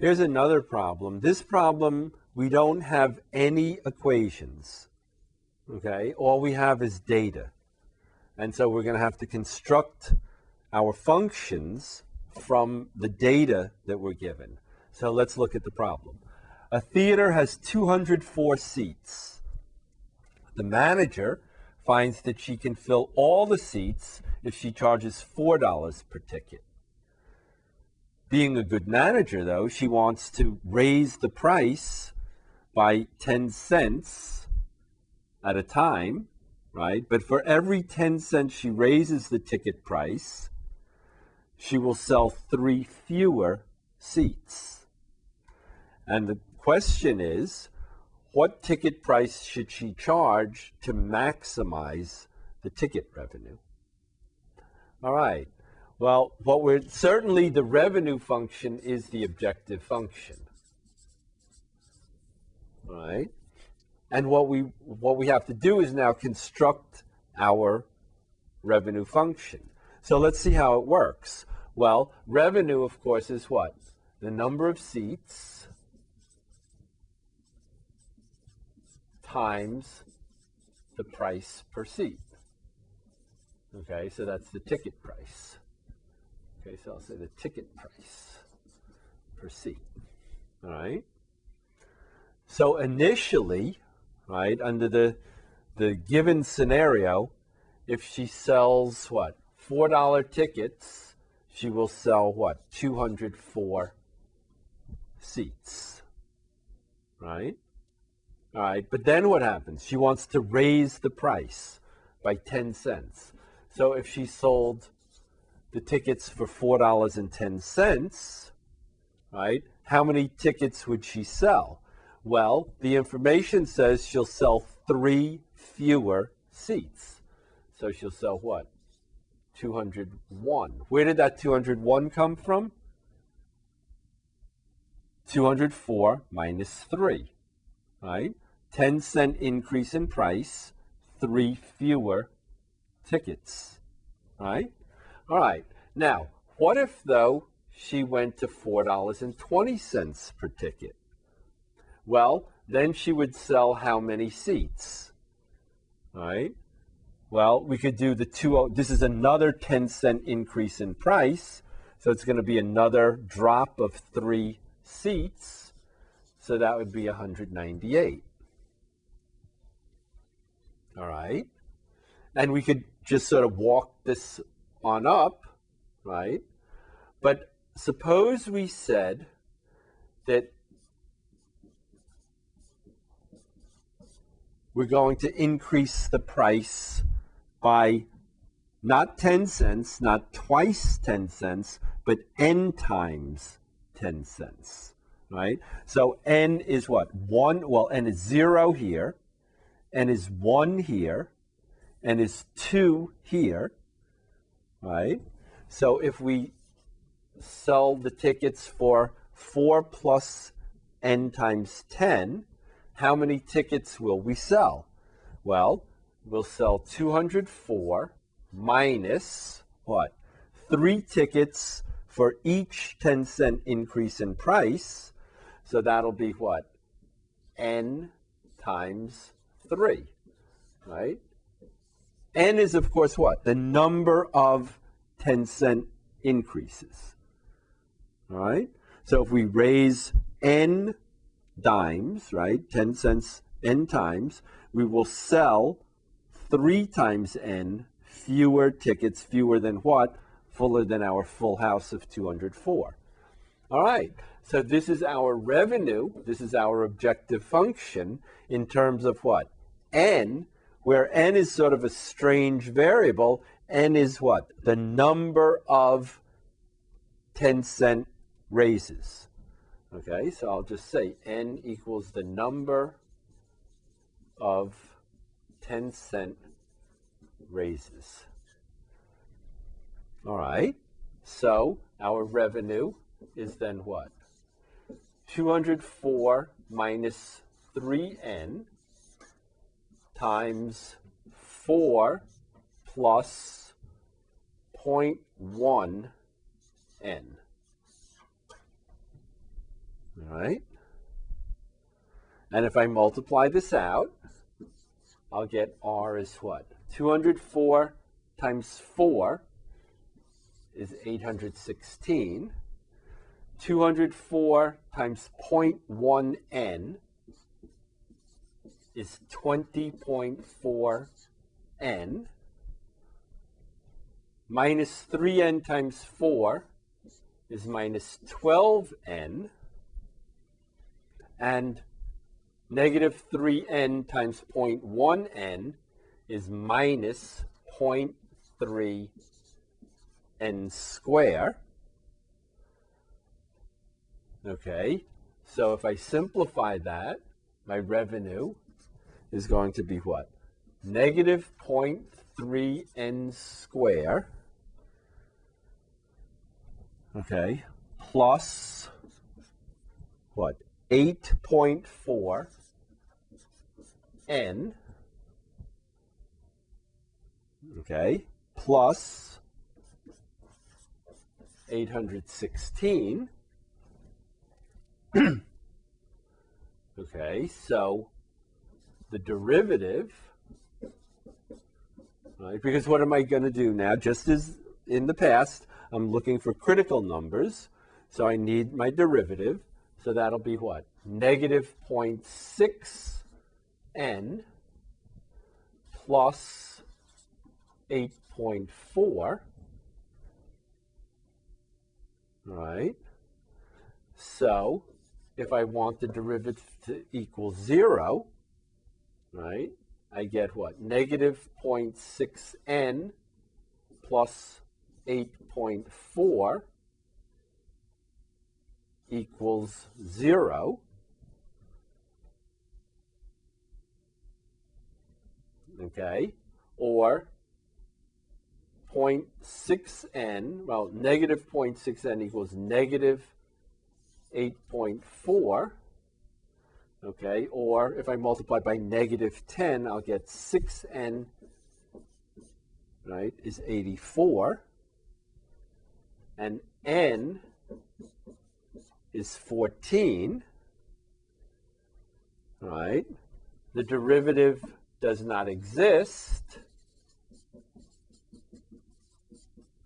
Here's another problem. This problem, we don't have any equations. Okay, all we have is data. And so we're going to have to construct our functions from the data that we're given. So let's look at the problem. A theater has 204 seats. The manager finds that she can fill all the seats if she charges $4 per ticket. Being a good manager, though, she wants to raise the price by 10 cents at a time, right? But for every 10 cents she raises the ticket price, she will sell three fewer seats. And the question is, what ticket price should she charge to maximize the ticket revenue? All right. Well, what we're certainly the revenue function is the objective function. Right? And what we what we have to do is now construct our revenue function. So let's see how it works. Well, revenue of course is what? The number of seats times the price per seat. Okay, so that's the ticket price. Okay, so I'll say the ticket price per seat. All right. So initially, right, under the the given scenario, if she sells what four dollar tickets, she will sell what two hundred four seats. Right. All right, but then what happens? She wants to raise the price by 10 cents. So if she sold the tickets for $4.10, right, how many tickets would she sell? Well, the information says she'll sell three fewer seats. So she'll sell what? 201. Where did that 201 come from? 204 minus 3 right? 10 cent increase in price, three fewer tickets, right? All right. Now, what if though she went to $4.20 per ticket? Well, then she would sell how many seats? All right? Well, we could do the two. This is another 10 cent increase in price. So it's going to be another drop of three seats. So that would be 198. All right. And we could just sort of walk this on up, right? But suppose we said that we're going to increase the price by not 10 cents, not twice 10 cents, but n times 10 cents right? So n is what? 1, well, n is 0 here, n is 1 here, n is 2 here, right? So if we sell the tickets for 4 plus n times 10, how many tickets will we sell? Well, we'll sell 204 minus what? Three tickets for each 10 cent increase in price. So that'll be what? n times 3, right? N is, of course, what? The number of 10 cent increases. All right? So if we raise n dimes, right, 10 cents n times, we will sell 3 times n fewer tickets, fewer than what? Fuller than our full house of 204. All right. So this is our revenue. This is our objective function in terms of what? N, where N is sort of a strange variable. N is what? The number of 10 cent raises. Okay, so I'll just say N equals the number of 10 cent raises. All right, so our revenue is then what? 204 minus 3n times 4 plus 0.1 n. All right. And if I multiply this out, I'll get R is what? 204 times 4 is 816. 204 times 0.1 n is 20.4 n. Minus 3n times 4 is minus 12n. And negative 3n times 0.1n is minus 0.3 n square. Okay, so if I simplify that, my revenue is going to be what? Negative 0.3 n square, okay, plus what? 8.4 n, okay, plus 816. okay, so the derivative, right, because what am I going to do now? Just as in the past, I'm looking for critical numbers, so I need my derivative. So that'll be what? Negative 0.6 n plus 8.4. Right? So if I want the derivative to equal 0, right, I get what? Negative 0.6n plus 8.4 equals 0. Okay, or 0.6n, well, negative 0.6n equals negative 8.4. Okay, or if I multiply by negative 10, I'll get 6n, right, is 84. And n is 14. Right? The derivative does not exist.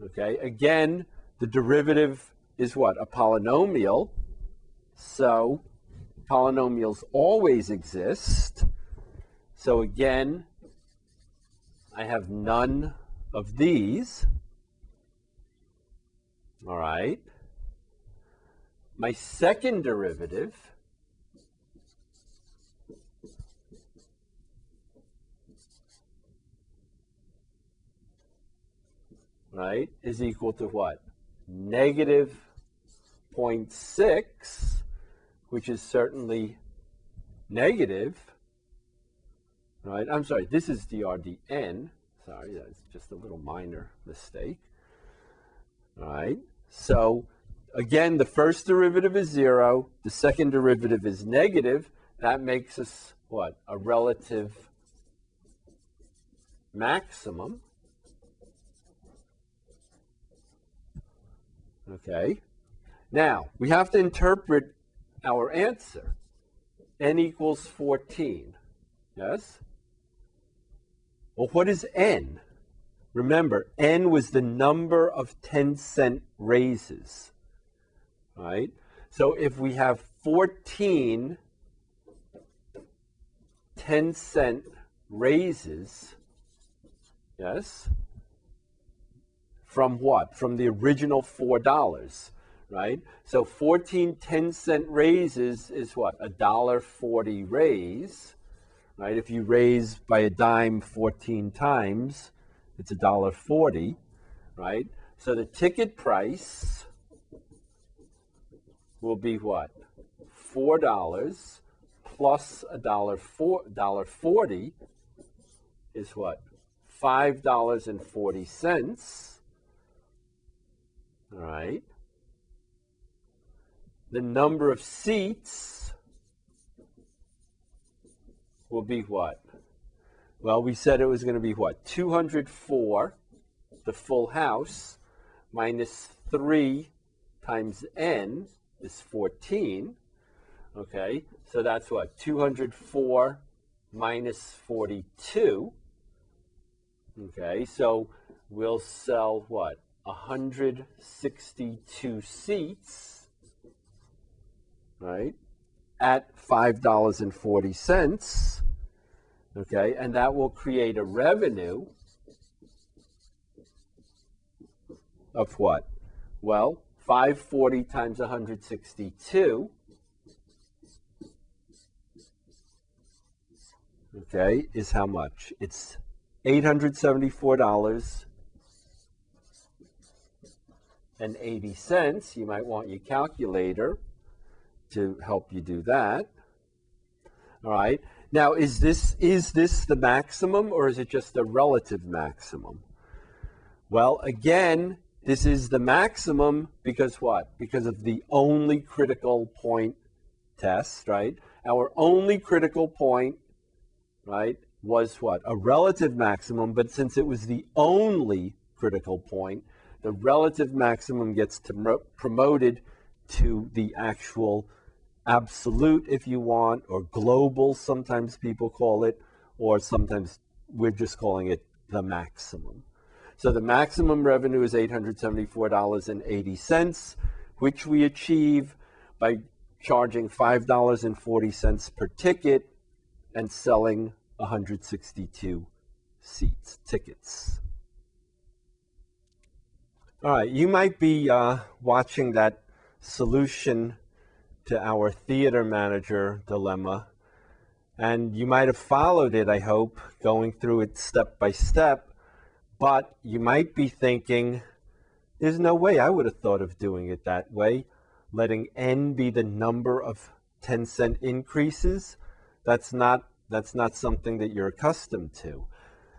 Okay, again, the derivative is what? A polynomial. So polynomials always exist. So again, I have none of these. All right. My second derivative right, is equal to what? Negative 0.6, which is certainly negative, right? I'm sorry, this is drdn. Sorry, that's just a little minor mistake. Right, so again, the first derivative is zero, the second derivative is negative. That makes us what? A relative maximum. Okay. Now, we have to interpret our answer. n equals 14. Yes? Well, what is n? Remember, n was the number of 10 cent raises. Right? So if we have 14 10 cent raises, yes, from what? From the original $4, right? So 14 10 cent raises is what? A dollar 40 raise, right? If you raise by a dime 14 times, it's a dollar 40, right? So the ticket price will be what? $4 plus a dollar four dollar 40 is what? $5.40 all right. The number of seats will be what? Well, we said it was going to be what? 204, the full house, minus 3 times n is 14. Okay, so that's what? 204 minus 42. Okay, so we'll sell what? 162 seats, right, at $5.40. Okay, and that will create a revenue of what? Well, 540 times 162 okay, is how much? It's $874 and 80 cents. You might want your calculator to help you do that. All right. Now, is this is this the maximum or is it just a relative maximum? Well, again, this is the maximum because what? Because of the only critical point test, right? Our only critical point right, was what? A relative maximum, but since it was the only critical point, the relative maximum gets to promoted to the actual absolute, if you want, or global, sometimes people call it, or sometimes we're just calling it the maximum. So the maximum revenue is $874.80, which we achieve by charging $5.40 per ticket and selling 162 seats, tickets. All right, you might be uh, watching that solution to our theater manager dilemma, and you might have followed it, I hope, going through it step by step, but you might be thinking, there's no way I would have thought of doing it that way, letting n be the number of 10 cent increases. That's not that's not something that you're accustomed to.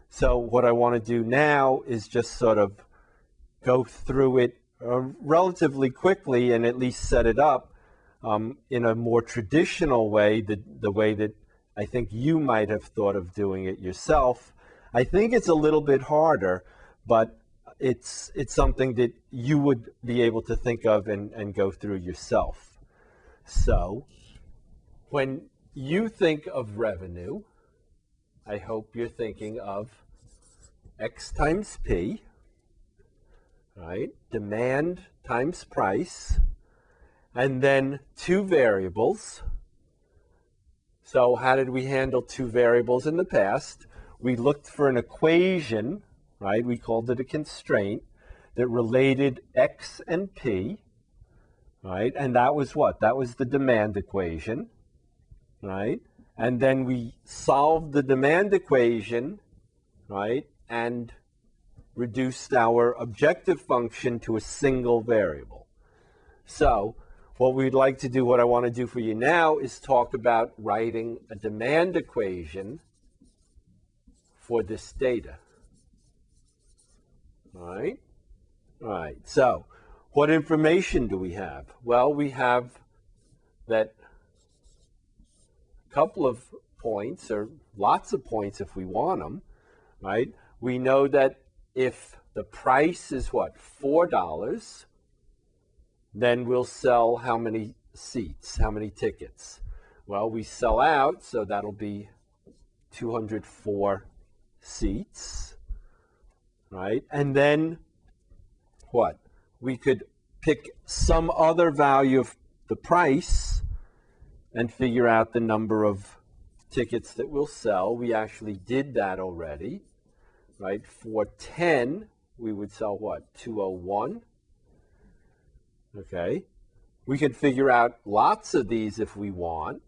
So what I want to do now is just sort of go through it uh, relatively quickly and at least set it up um, in a more traditional way, the, the way that I think you might have thought of doing it yourself. I think it's a little bit harder, but it's it's something that you would be able to think of and, and go through yourself. So when you think of revenue, I hope you're thinking of X times P, right? Demand times price, and then two variables. So how did we handle two variables in the past? We looked for an equation, right? We called it a constraint that related X and P, right? And that was what? That was the demand equation right? And then we solved the demand equation, right? And reduced our objective function to a single variable. So what we'd like to do, what I want to do for you now is talk about writing a demand equation for this data. All right? All right. So what information do we have? Well, we have that a couple of points, or lots of points if we want them, right? We know that if the price is what, $4, then we'll sell how many seats, how many tickets? Well, we sell out, so that'll be 204 seats, right? And then what? We could pick some other value of the price and figure out the number of tickets that we'll sell. We actually did that already, right? For 10, we would sell what? 201. Okay. We could figure out lots of these if we want.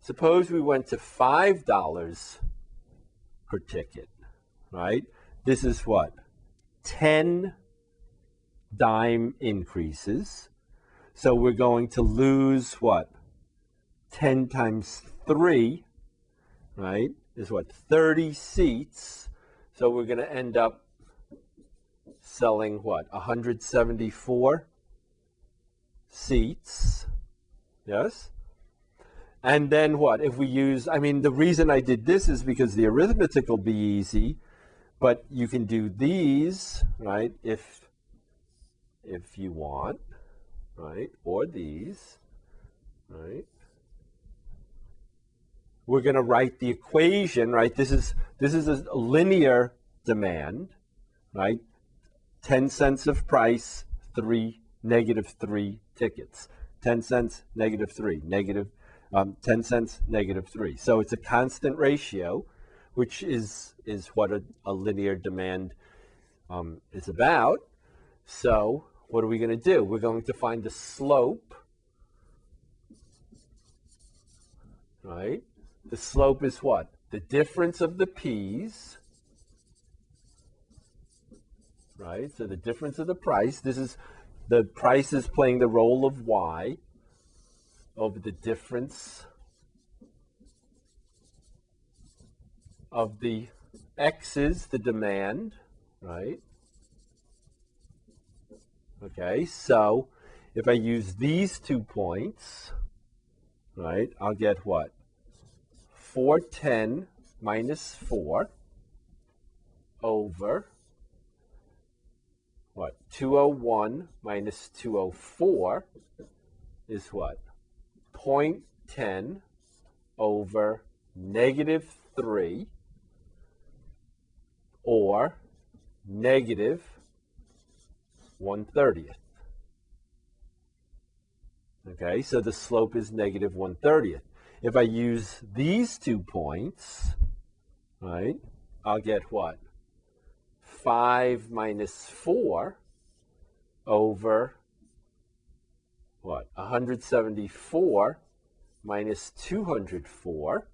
Suppose we went to $5 per ticket, right? This is what? 10 dime increases. So we're going to lose what? 10 times 3, right, is what, 30 seats. So we're going to end up selling what, 174 seats. Yes? And then what? If we use, I mean, the reason I did this is because the arithmetic will be easy, but you can do these, right, if, if you want, right, or these, right? we're going to write the equation, right? This is this is a linear demand, right? 10 cents of price, 3 negative 3 tickets. 10 cents, negative 3, negative um, 10 cents, negative 3. So it's a constant ratio, which is is what a, a linear demand um, is about. So what are we going to do? We're going to find the slope, right? The slope is what? The difference of the p's, right? So the difference of the price. This is the price is playing the role of y over the difference of the x is the demand, right? Okay, so if I use these two points, right, I'll get what? 410 minus 4 over what? 201 minus 204 is what? 0.10 over negative 3 or negative 1 30th. Okay, so the slope is negative 1 30th. If I use these two points, right, I'll get what? 5 minus 4 over what? 174 minus 204.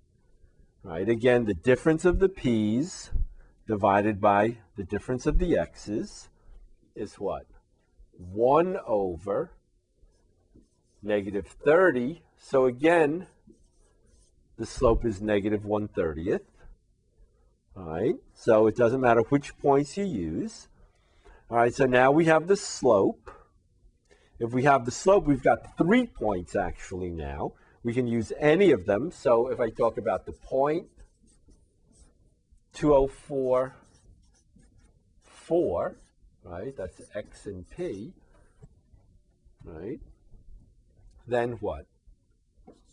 Right, again, the difference of the p's divided by the difference of the x's is what? 1 over negative 30. So again, the slope is negative 1 30th. All right, so it doesn't matter which points you use. All right, so now we have the slope. If we have the slope, we've got three points actually now. We can use any of them. So if I talk about the point, 204, 4, right? That's x and p, right? Then what?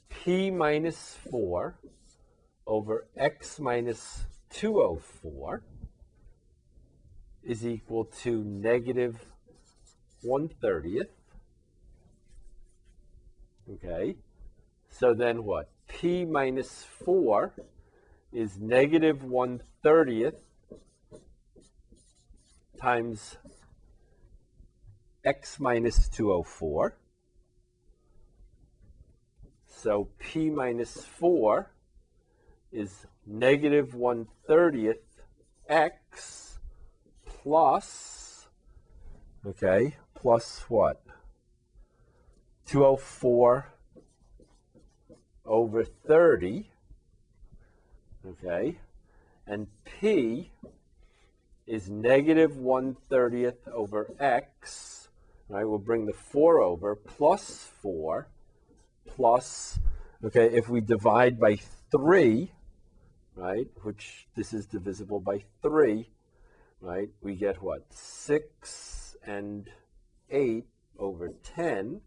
p minus 4 over x minus 204 is equal to negative 1 30th. Okay, so then what? p minus 4 is negative 1 30th times x minus 204. So p minus 4 is negative 1 30th x plus, okay, plus what? 204 over 30, okay, and p is negative 1 30th over x, right, we'll bring the 4 over, plus 4, plus, okay, if we divide by 3, right, which this is divisible by 3, right, we get what? 6 and 8 over 10,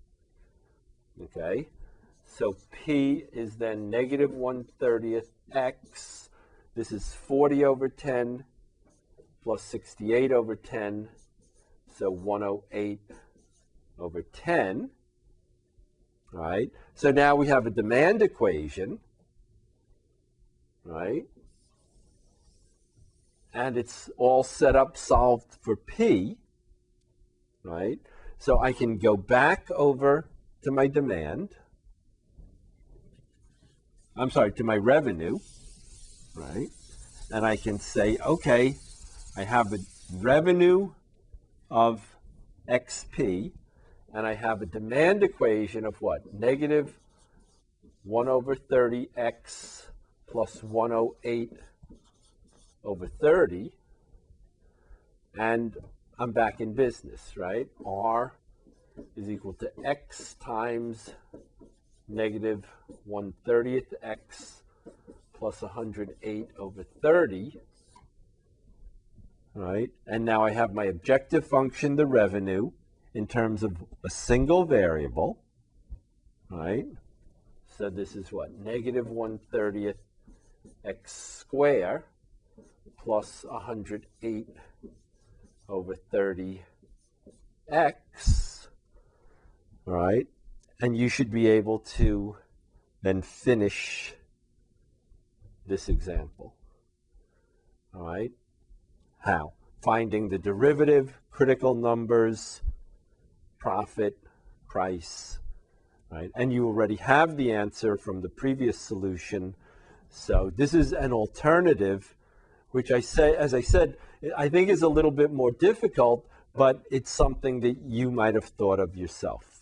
okay? So P is then negative 1 30th x. This is 40 over 10 plus 68 over 10, so 108 over 10. All right, so now we have a demand equation, right? And it's all set up solved for P, right? So I can go back over to my demand. I'm sorry, to my revenue, right? And I can say, okay, I have a revenue of XP, and I have a demand equation of what? Negative 1 over 30x plus 108 over 30. And I'm back in business, right? R is equal to x times negative 1 30th x plus 108 over 30 right? And now I have my objective function, the revenue, in terms of a single variable, right? So this is what? Negative 1 30th x squared plus 108 over 30x, all right? And you should be able to then finish this example, all right? How? Finding the derivative, critical numbers, profit, price, right? And you already have the answer from the previous solution. So this is an alternative, which I say, as I said, I think is a little bit more difficult, but it's something that you might have thought of yourself.